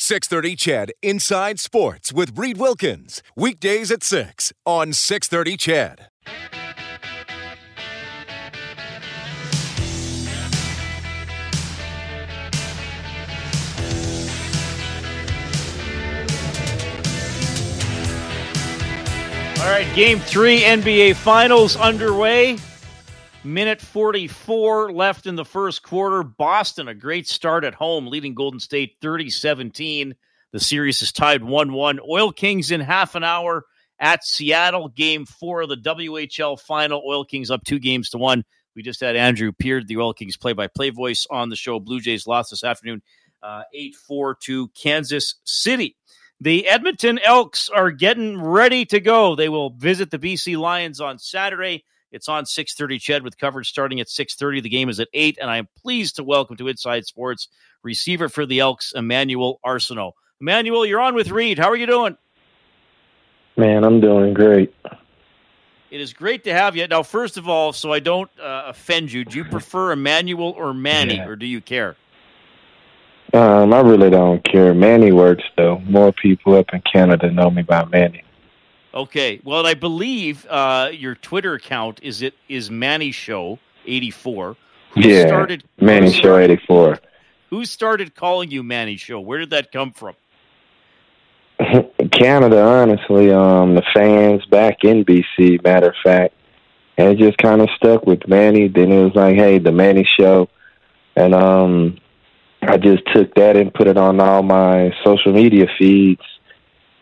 630 CHED Inside Sports with Reed Wilkins. Weekdays at 6 on 630 CHED. All right, game three NBA Finals underway. Minute 44 left in the first quarter. Boston, a great start at home, leading Golden State 30 17. The series is tied 1 1. Oil Kings in half an hour at Seattle. Game four of the WHL final. Oil Kings up two games to one. We just had Andrew Peard, the Oil Kings play by play voice, on the show. Blue Jays lost this afternoon uh, 8 uh, 4 to Kansas City. The Edmonton Elks are getting ready to go. They will visit the BC Lions on Saturday. It's on 6:30 CHED with coverage starting at 6:30. The game is at 8 and I am pleased to welcome to Inside Sports receiver for the Elks Emmanuel Arceneaux. Emmanuel, you're on with Reed. How are you doing? Man, I'm doing great. It is great to have you. Now, first of all, so I don't uh, offend you, do you prefer Emmanuel or Manny, yeah. or do you care? Um, I really don't care. Manny works though. More people up in Canada know me by Manny. Okay. Well, I believe uh, your Twitter account is it is Manny Show eighty four. Yeah, started Manny Show eighty four. Who started calling you Manny Show? Where did that come from? Canada, honestly, um, the fans back in BC. Matter of fact, and it just kind of stuck with Manny. Then it was like, hey, the Manny Show, and um, I just took that and put it on all my social media feeds.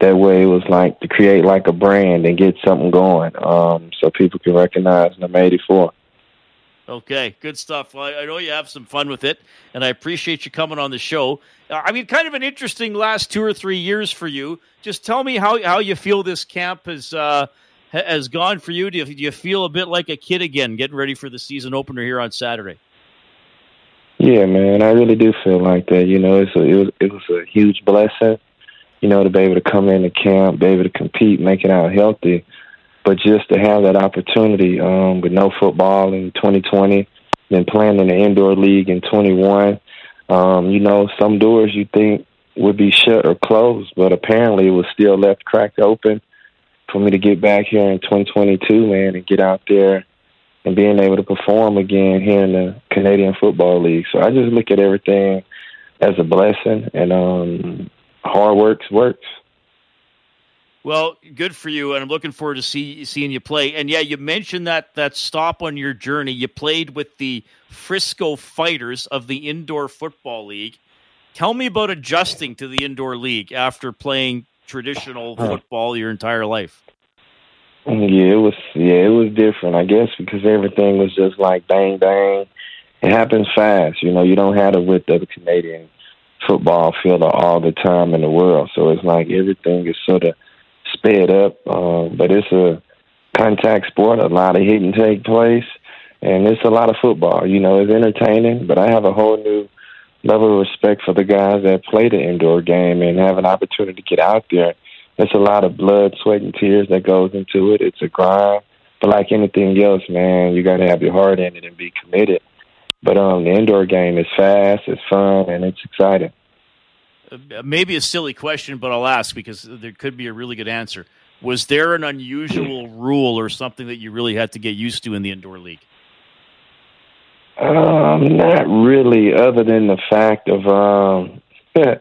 That way, it was like to create like a brand and get something going, um, so people can recognize number eighty four. Okay, good stuff. Well, I know you have some fun with it, and I appreciate you coming on the show. Uh, I mean, kind of an interesting last two or three years for you. Just tell me how how you feel this camp has uh, has gone for you. Do you, do you feel a bit like a kid again, getting ready for the season opener here on Saturday? Yeah, man, I really do feel like that. You know, it's a, it was it was a huge blessing. You know, to be able to come into camp, be able to compete, make it out healthy, but just to have that opportunity um, with no football in 2020, then playing in the indoor league in 21. Um, you know, some doors you think would be shut or closed, but apparently it was still left cracked open for me to get back here in 2022, man, and get out there and being able to perform again here in the Canadian Football League. So I just look at everything as a blessing, and um, hard works works. Well, good for you, and I'm looking forward to see, seeing you play. And yeah, you mentioned that that stop on your journey. You played with the Frisco Fighters of the Indoor Football League. Tell me about adjusting to the indoor league after playing traditional football your entire life. Yeah, it was yeah, it was different. I guess because everything was just like bang bang. It happens fast, you know. You don't have the with the Canadian football field all the time in the world, so it's like everything is sort of sped up. Um, but it's a contact sport. A lot of hit and take place, and it's a lot of football. You know, it's entertaining, but I have a whole new level of respect for the guys that play the indoor game and have an opportunity to get out there it's a lot of blood, sweat, and tears that goes into it. It's a grind, but like anything else, man, you got to have your heart in it and be committed. But um, the indoor game is fast, it's fun, and it's exciting. Uh, maybe a silly question, but I'll ask because there could be a really good answer. Was there an unusual rule or something that you really had to get used to in the indoor league? Um, not really, other than the fact of um, the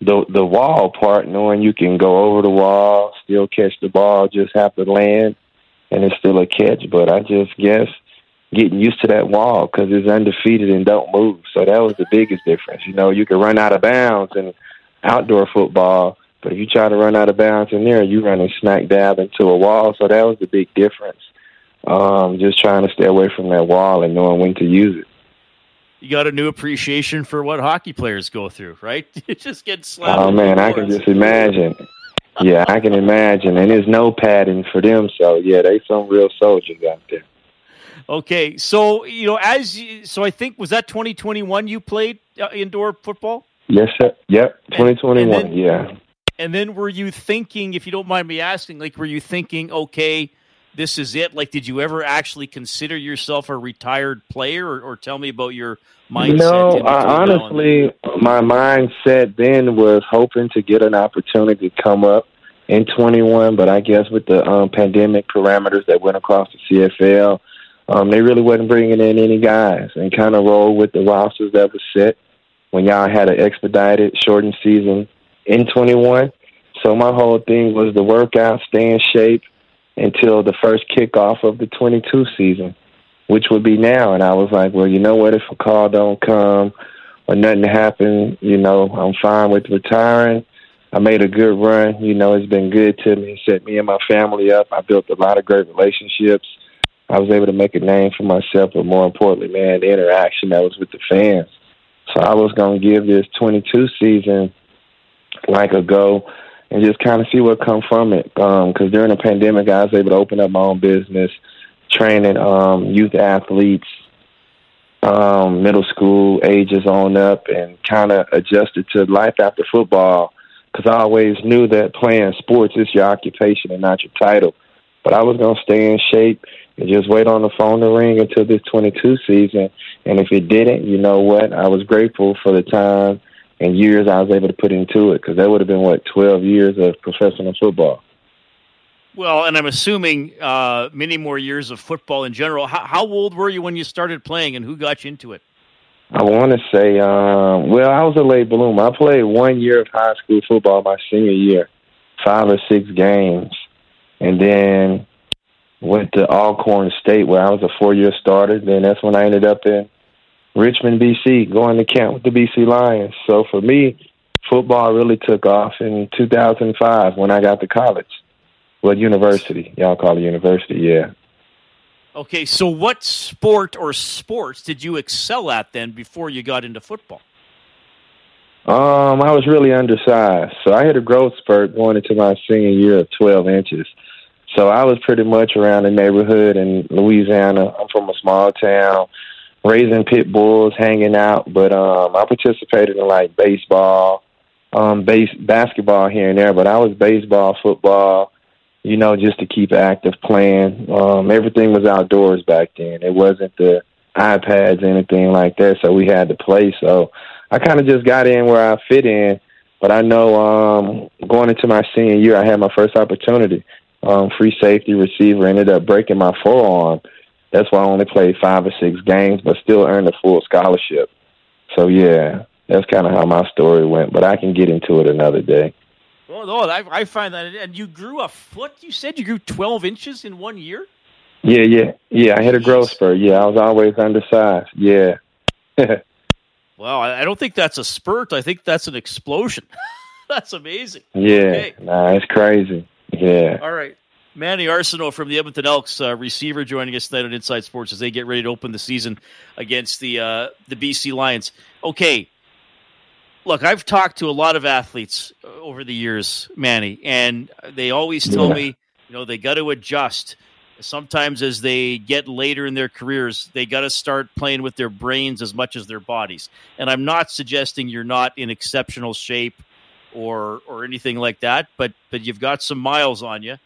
the wall part, knowing you can go over the wall, still catch the ball, just have to land, and it's still a catch. But I just guess getting used to that wall because it's undefeated and don't move. So that was the biggest difference. You know, you can run out of bounds in outdoor football, but if you try to run out of bounds in there, you're running smack dab into a wall. So that was the big difference. Um, just trying to stay away from that wall and knowing when to use it. you got a new appreciation for what hockey players go through, right? You just get slapped. Oh man, I can just imagine. yeah, I can imagine, and there's no padding for them. So yeah, they some real soldiers out there. Okay, so you know, as you, so I think was that 2021 you played uh, indoor football? Yes, sir. Yep, 2021. And, and then, yeah. And then were you thinking, if you don't mind me asking, like, were you thinking, okay, this is it? Like, did you ever actually consider yourself a retired player, or, or tell me about your mindset? No, I, honestly, my mindset then was hoping to get an opportunity to come up in 21, but I guess with the um, pandemic parameters that went across the CFL, um, they really wasn't bringing in any guys and kind of roll with the rosters that was set when y'all had an expedited, shortened season in 21. So my whole thing was to work out, stay in shape, until the first kickoff of the 22 season, which would be now. And I was like, well, you know what? If a call don't come or nothing happen, you know, I'm fine with retiring. I made a good run. You know, it's been good to me. Set me and my family up. I built a lot of great relationships. I was able to make a name for myself, but more importantly, man, the interaction that was with the fans. So I was going to give this 22 season like a go and just kind of see what come from it. Because um, during the pandemic, I was able to open up my own business, training um, youth athletes, um, middle school ages on up, and kind of adjusted to life after football. Because I always knew that playing sports is your occupation and not your title. But I was going to stay in shape just wait on the phone to ring until this 22 season. And if it didn't, you know what? I was grateful for the time and years I was able to put into it because that would have been what twelve years of professional football. Well, and I'm assuming uh, many more years of football in general. How, how, old were you when you started playing, and who got you into it? I want to say, um, well, I was a late bloomer. I played one year of high school football my senior year, five or six games, and then went to Alcorn State where I was a four-year starter. Then that's when I ended up in Richmond, BC, going to camp with the BC Lions. So for me, football really took off in 2005 when I got to college. Well, university. Y'all call it university, yeah. Okay, so what sport or sports did you excel at then before you got into football? Um, I was really undersized. So I had a growth spurt going into my senior year of 12 inches. So I was pretty much around the neighborhood in Louisiana. I'm from a small town raising pit bulls, hanging out. But um, I participated in like baseball, um, base basketball here and there. But I was baseball, football, you know, just to keep active playing. Um, everything was outdoors back then. It wasn't the iPads, anything like that. So we had to play. So I kind of just got in where I fit in. But I know um, going into my senior year, I had my first opportunity. Um, free safety receiver ended up breaking my forearm that's why I only played five or six games, but still earned a full scholarship. So yeah, that's kind of how my story went. But I can get into it another day. Well, no, I, I find that, and you grew a foot. You said you grew twelve inches in one year. Yeah, yeah, yeah. I hit a growth spurt. Yeah, I was always undersized. Yeah. well, I don't think that's a spurt. I think that's an explosion. that's amazing. Yeah, okay. nah, it's crazy. Yeah. All right. Manny Arceneaux from the Edmonton Elks, uh, receiver, joining us tonight on Inside Sports as they get ready to open the season against the uh, the BC Lions. Okay, look, I've talked to a lot of athletes uh, over the years, Manny, and they always tell yeah. me, you know, they got to adjust. Sometimes, as they get later in their careers, they got to start playing with their brains as much as their bodies. And I'm not suggesting you're not in exceptional shape or or anything like that, but but you've got some miles on you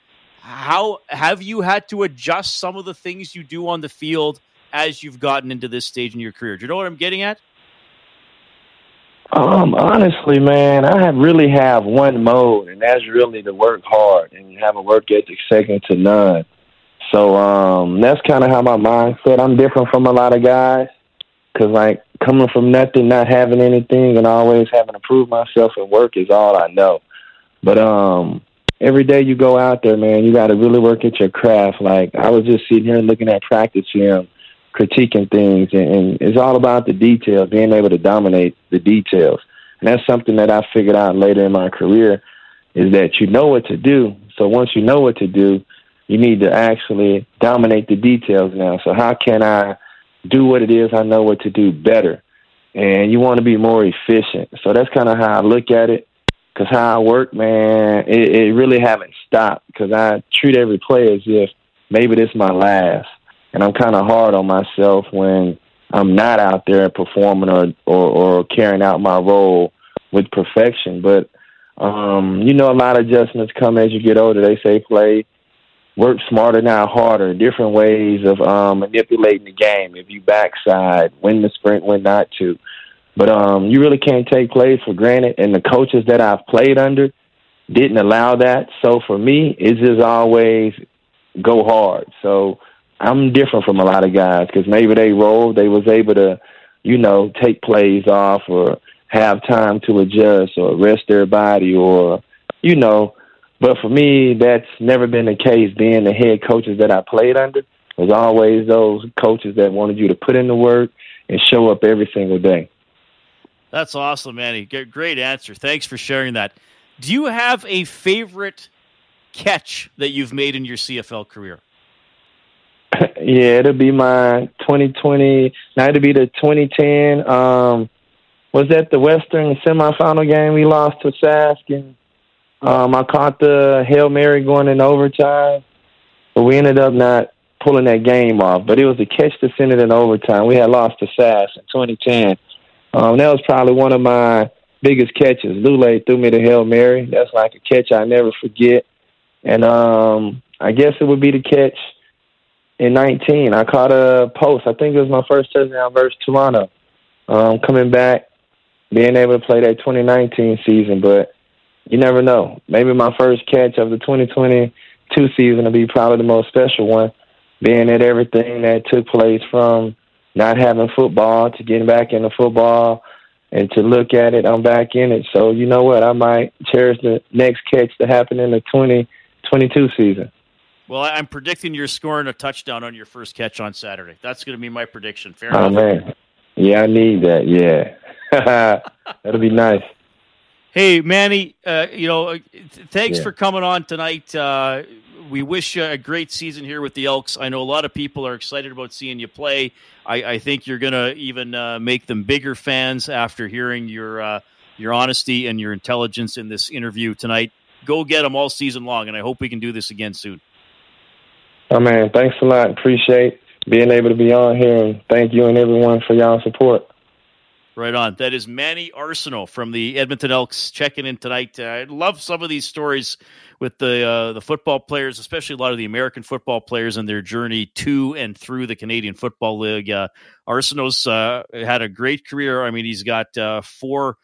how have you had to adjust some of the things you do on the field as you've gotten into this stage in your career? Do you know what I'm getting at? Um, honestly, man, I have really have one mode, and that's really to work hard and have a work ethic second to none. So um, that's kind of how my mindset. I'm different from a lot of guys because, like, coming from nothing, not having anything, and always having to prove myself and work is all I know. But um, every day you go out there, man, you got to really work at your craft. Like I was just sitting here looking at practice film, critiquing things, and, and it's all about the details, being able to dominate the details. And that's something that I figured out later in my career is that you know what to do. So once you know what to do, you need to actually dominate the details now. So how can I do what it is I know what to do better? and you want to be more efficient. So that's kind of how I look at it. Because how I work, man, it, it really haven't stopped. Because I treat every play as if maybe this is my last, and I'm kind of hard on myself when I'm not out there performing or, or or carrying out my role with perfection. But um, you know, a lot of adjustments come as you get older. They say play work smarter, not harder. Different ways of um, manipulating the game. If you backside, when the sprint, when not to. But um, you really can't take plays for granted. And the coaches that I've played under didn't allow that. So for me, it's just always go hard. So I'm different from a lot of guys because maybe they rolled, they was able to, you know, take plays off or have time to adjust or rest their body or, you know. But for me, that's never been the case. Being the head coaches that I played under was always those coaches that wanted you to put in the work and show up every single day. That's awesome, Manny. Great answer. Thanks for sharing that. Do you have a favorite catch that you've made in your CFL career? yeah, it'll be my 2020. Now it'll be the 2010. Um, was that the Western semifinal game we lost to Sask and um, I caught the hail mary going in overtime, but we ended up not pulling that game off. But it was a catch to send it in overtime. We had lost to Sask in 2010. Um, that was probably one of my biggest catches. Lulay threw me the hail mary. That's like a catch I never forget. And um, I guess it would be the catch in 19. I caught a post. I think it was my first touchdown versus Toronto. Um, coming back, being able to play that 2019 season, but you never know. Maybe my first catch of the 2022 season will be probably the most special one, being that everything that took place from not having football to getting back into football and to look at it, I'm back in it. So you know what? I might cherish the next catch to happen in the 2022 season. Well, I'm predicting you're scoring a touchdown on your first catch on Saturday. That's going to be my prediction. Fair oh, enough. man. Yeah, I need that. Yeah. That'll be nice. Hey, Manny, uh, you know, uh, thanks yeah. for coming on tonight. Uh, we wish you a great season here with the Elks. I know a lot of people are excited about seeing you play. I, I think you're going to even uh, make them bigger fans after hearing your uh, your honesty and your intelligence in this interview tonight. Go get them all season long, and I hope we can do this again soon. Oh man, thanks a lot. Appreciate being able to be on here, and thank you and everyone for y'all support. Right on. That is Manny Arceneaux from the Edmonton Elks checking in tonight. Uh, I love some of these stories with the uh, the football players, especially a lot of the American football players and their journey to and through the Canadian Football League. Uh, Arceneaux's uh, had a great career. I mean, he's got uh, four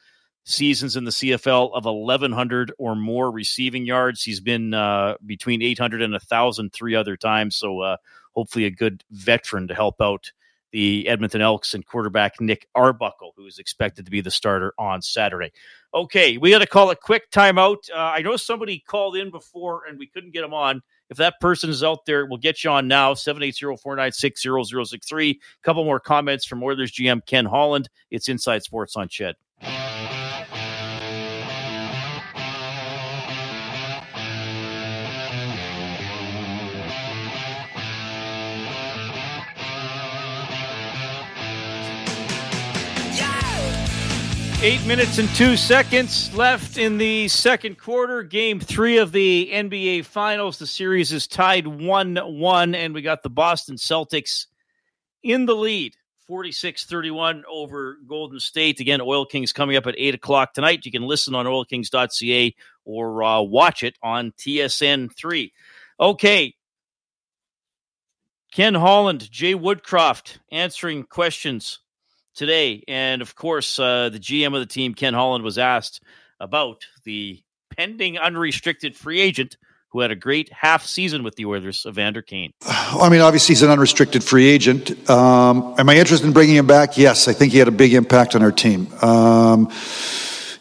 seasons in the CFL of 1,100 or more receiving yards. He's been uh, between 800 and 1,000 three other times. So hopefully a good veteran to help out the Edmonton Elks and quarterback Nick Arbuckle, who is expected to be the starter on Saturday. Okay, we got to call a quick timeout. Uh, I know somebody called in before and we couldn't get them on. If that person is out there, we'll get you on now, 780-496-0063. A couple more comments from Oilers GM Ken Holland. It's Inside Sports on CHED. Eight minutes and two seconds left in the second quarter. Game three of the NBA Finals. The series is tied 1 1, and we got the Boston Celtics in the lead 46 31 over Golden State. Again, Oil Kings coming up at 8 o'clock tonight. You can listen on oilkings.ca or uh, watch it on TSN 3. Okay. Ken Holland, Jay Woodcroft answering questions today. And of course, uh, the GM of the team, Ken Holland, was asked about the pending unrestricted free agent who had a great half season with the Oilers, Evander Kane. I mean, obviously, he's an unrestricted free agent. Um, am I interested in bringing him back? Yes, I think he had a big impact on our team. Um,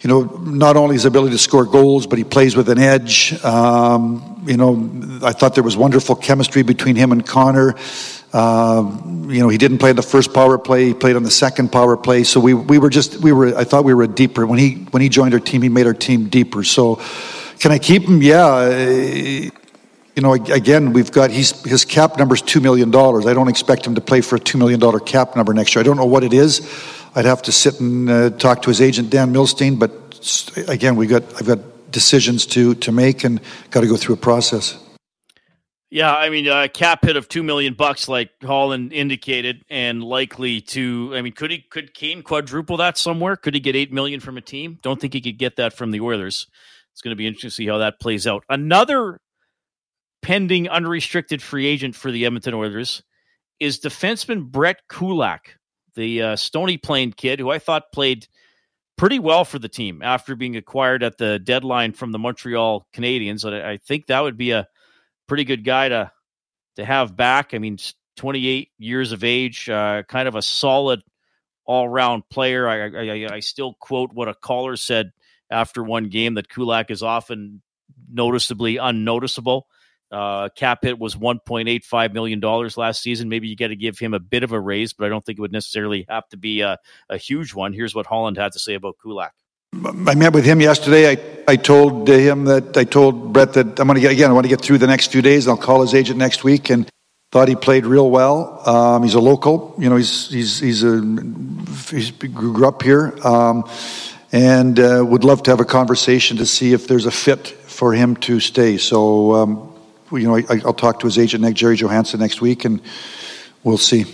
you know, not only his ability to score goals, but he plays with an edge. Um, you know, I thought there was wonderful chemistry between him and Connor. Um, you know, he didn't play the first power play. He played on the second power play. So we we were just we were. I thought we were deeper when he when he joined our team. He made our team deeper. So, can I keep him? Yeah. You know, again, we've got his cap number is two million dollars. I don't expect him to play for a two million dollar cap number next year. I don't know what it is. I'd have to sit and uh, talk to his agent Dan Milstein. But again, we got I've got decisions to to make and got to go through a process. Yeah, I mean, a cap hit of two million bucks, like Holland indicated, and likely to. I mean, could he could Kane quadruple that somewhere? Could he get eight million from a team? Don't think he could get that from the Oilers. It's going to be interesting to see how that plays out. Another pending unrestricted free agent for the Edmonton Oilers is defenseman Brett Kulak, the uh, Stony Plain kid, who I thought played pretty well for the team after being acquired at the deadline from the Montreal Canadiens. And I think that would be a pretty good guy to to have back. I mean, 28 years of age, uh, kind of a solid all round player. I, I, I still quote what a caller said after one game that Kulak is often noticeably unnoticeable. Uh, cap hit was $1.85 million last season. Maybe you got to give him a bit of a raise, but I don't think it would necessarily have to be a, a huge one. Here's what Holland had to say about Kulak. I met with him yesterday. I, I told him that I told Brett that I'm going to get again. I want to get through the next few days. I'll call his agent next week, and thought he played real well. Um, he's a local. You know, he's he's he's a he grew up here, um, and uh, would love to have a conversation to see if there's a fit for him to stay. So, um, you know, I, will talk to his agent, Jerry Johansson, next week, and we'll see.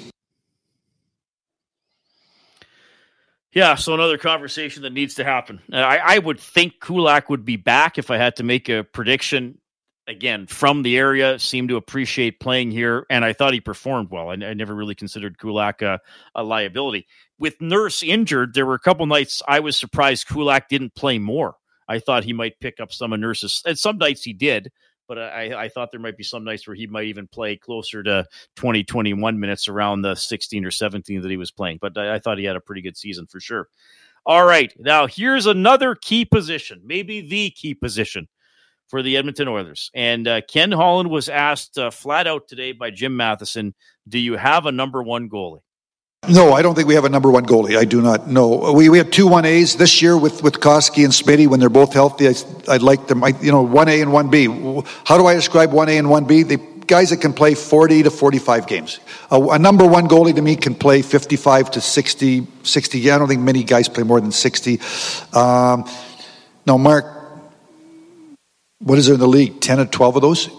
Yeah, so another conversation that needs to happen. Uh, I, I, would think Kulak would be back if I had to make a prediction. Again, from the area, seemed to appreciate playing here, and I thought he performed well. I, I never really considered Kulak a, a, liability. With Nurse injured, there were a couple nights I was surprised Kulak didn't play more. I thought he might pick up some of Nurse's, and some nights he did but I, I thought there might be some nights where he might even play closer to 20, 21 minutes around the 16 or 17 that he was playing. But I, I thought he had a pretty good season for sure. All right. Now, here's another key position, maybe the key position for the Edmonton Oilers. And uh, Ken Holland was asked uh, flat out today by Jim Matheson Do you have a number one goalie? No, I don't think we have a number one goalie. I do not. No, we, we have two one A's this year with with Koski and Smitty when they're both healthy. I, would like them. I, you know, one A and one B. How do I describe one A and one B? The guys that can play forty to forty five games. A, a, number one goalie to me can play fifty five to 60, 60. Yeah, I don't think many guys play more than sixty. Um, now, Mark, what is there in the league? Ten or twelve of those?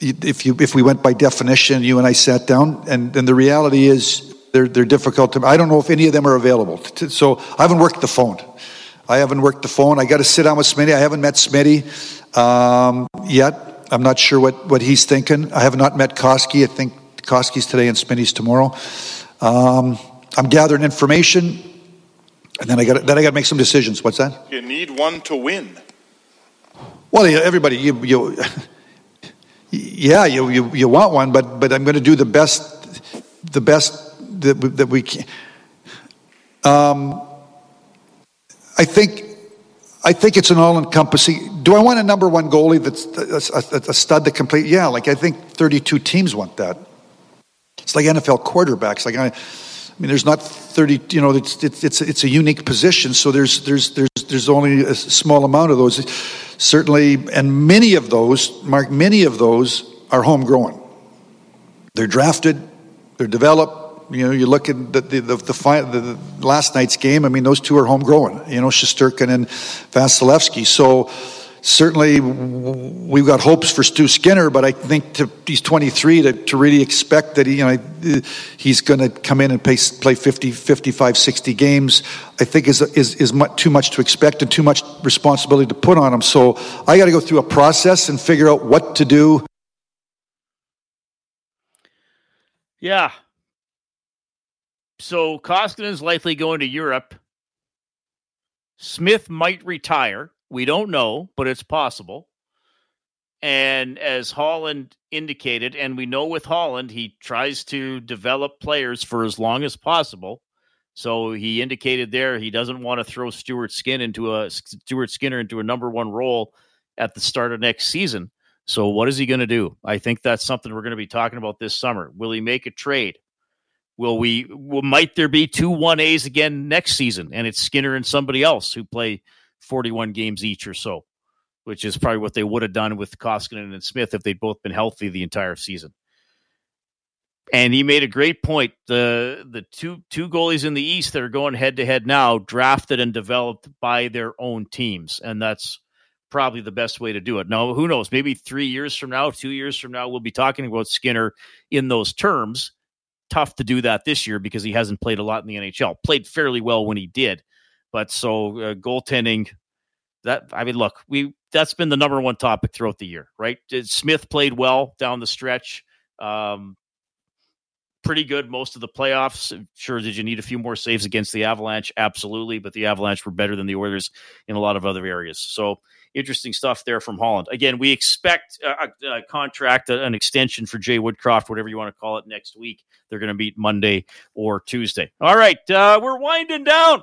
If you if we went by definition, you and I sat down, and and the reality is they're, they're difficult to, I don't know if any of them are available. So I haven't worked the phone. I haven't worked the phone. I got to sit down with Smitty. I haven't met Smitty um, yet. I'm not sure what, what he's thinking. I have not met Koski. I think Koski's today and Smitty's tomorrow. Um, I'm gathering information, and then I got then I got to make some decisions. What's that? You need one to win. Well, everybody, you, you yeah, you, you you want one, but but I'm going to do the best the best that we, that we can. Um, I think I think it's an all-encompassing. Do I want a number one goalie that's a, a, a stud that complete? Yeah, like I think 32 teams want that. It's like NFL quarterbacks. Like I, I mean, there's not 30. You know, it's it's it's, it's a unique position. So there's there's there's there's only a small amount of those. Certainly, and many of those, Mark, many of those are homegrown. They're drafted, they're developed, you know, you look at the the, the, the, the last night's game. I mean, those two are homegrown. You know, Shesterkin and Vasilevskiy. So certainly we've got hopes for Stu Skinner, but I think to, he's 23 to, to really expect that he, you know he's going to come in and play, play 50, 55, 60 games. I think is is is much, too much to expect and too much responsibility to put on him. So I got to go through a process and figure out what to do. Yeah, so Koskinen is likely going to Europe. Smith might retire. We don't know, but it's possible. And as Holland indicated, and we know with Holland, he tries to develop players for as long as possible. So he indicated there he doesn't want to throw Stuart Skin into a Stuart Skinner into a number one role at the start of next season. So what is he going to do? I think that's something we're going to be talking about this summer. Will he make a trade? Will we? Will, might there be two one A's again next season, and it's Skinner and somebody else who play forty one games each or so, which is probably what they would have done with Koskinen and Smith if they'd both been healthy the entire season. And he made a great point. The the two two goalies in the East that are going head to head now, drafted and developed by their own teams, and that's probably the best way to do it. Now, who knows? Maybe three years from now, two years from now, we'll be talking about Skinner in those terms. Tough to do that this year because he hasn't played a lot in the NHL. Played fairly well when he did, but so uh, goaltending. That I mean, look, we that's been the number one topic throughout the year, right? Smith played well down the stretch. Um, pretty good most of the playoffs. Sure, did you need a few more saves against the Avalanche? Absolutely, but the Avalanche were better than the Oilers in a lot of other areas. So interesting stuff there from Holland. Again, we expect a, a contract, an extension for Jay Woodcroft, whatever you want to call it, next week. They're going to meet Monday or Tuesday. All right, uh, we're winding down.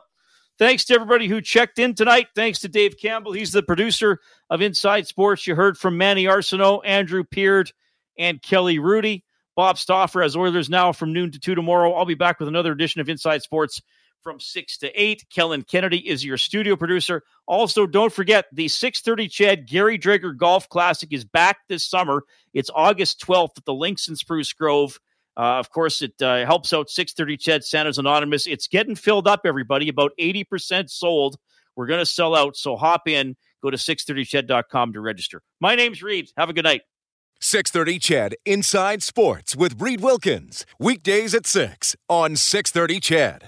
Thanks to everybody who checked in tonight. Thanks to Dave Campbell. He's the producer of Inside Sports. You heard from Manny Arceneaux, Andrew Peard, and Kelly Rudy. Bob Stauffer as Oilers now from noon to 2 tomorrow. I'll be back with another edition of Inside Sports from 6 to 8. Kellen Kennedy is your studio producer. Also, don't forget the 630 CHED Gary Drager Golf Classic is back this summer. It's August 12th at the Links in Spruce Grove. Uh, of course, it uh, helps out 630 CHED Santa's Anonymous. It's getting filled up, everybody. About 80% sold. We're going to sell out. So hop in. Go to 630ched.com to register. My name's Reed. Have a good night. 630 CHED Inside Sports with Reed Wilkins. Weekdays at 6 on 630 CHED.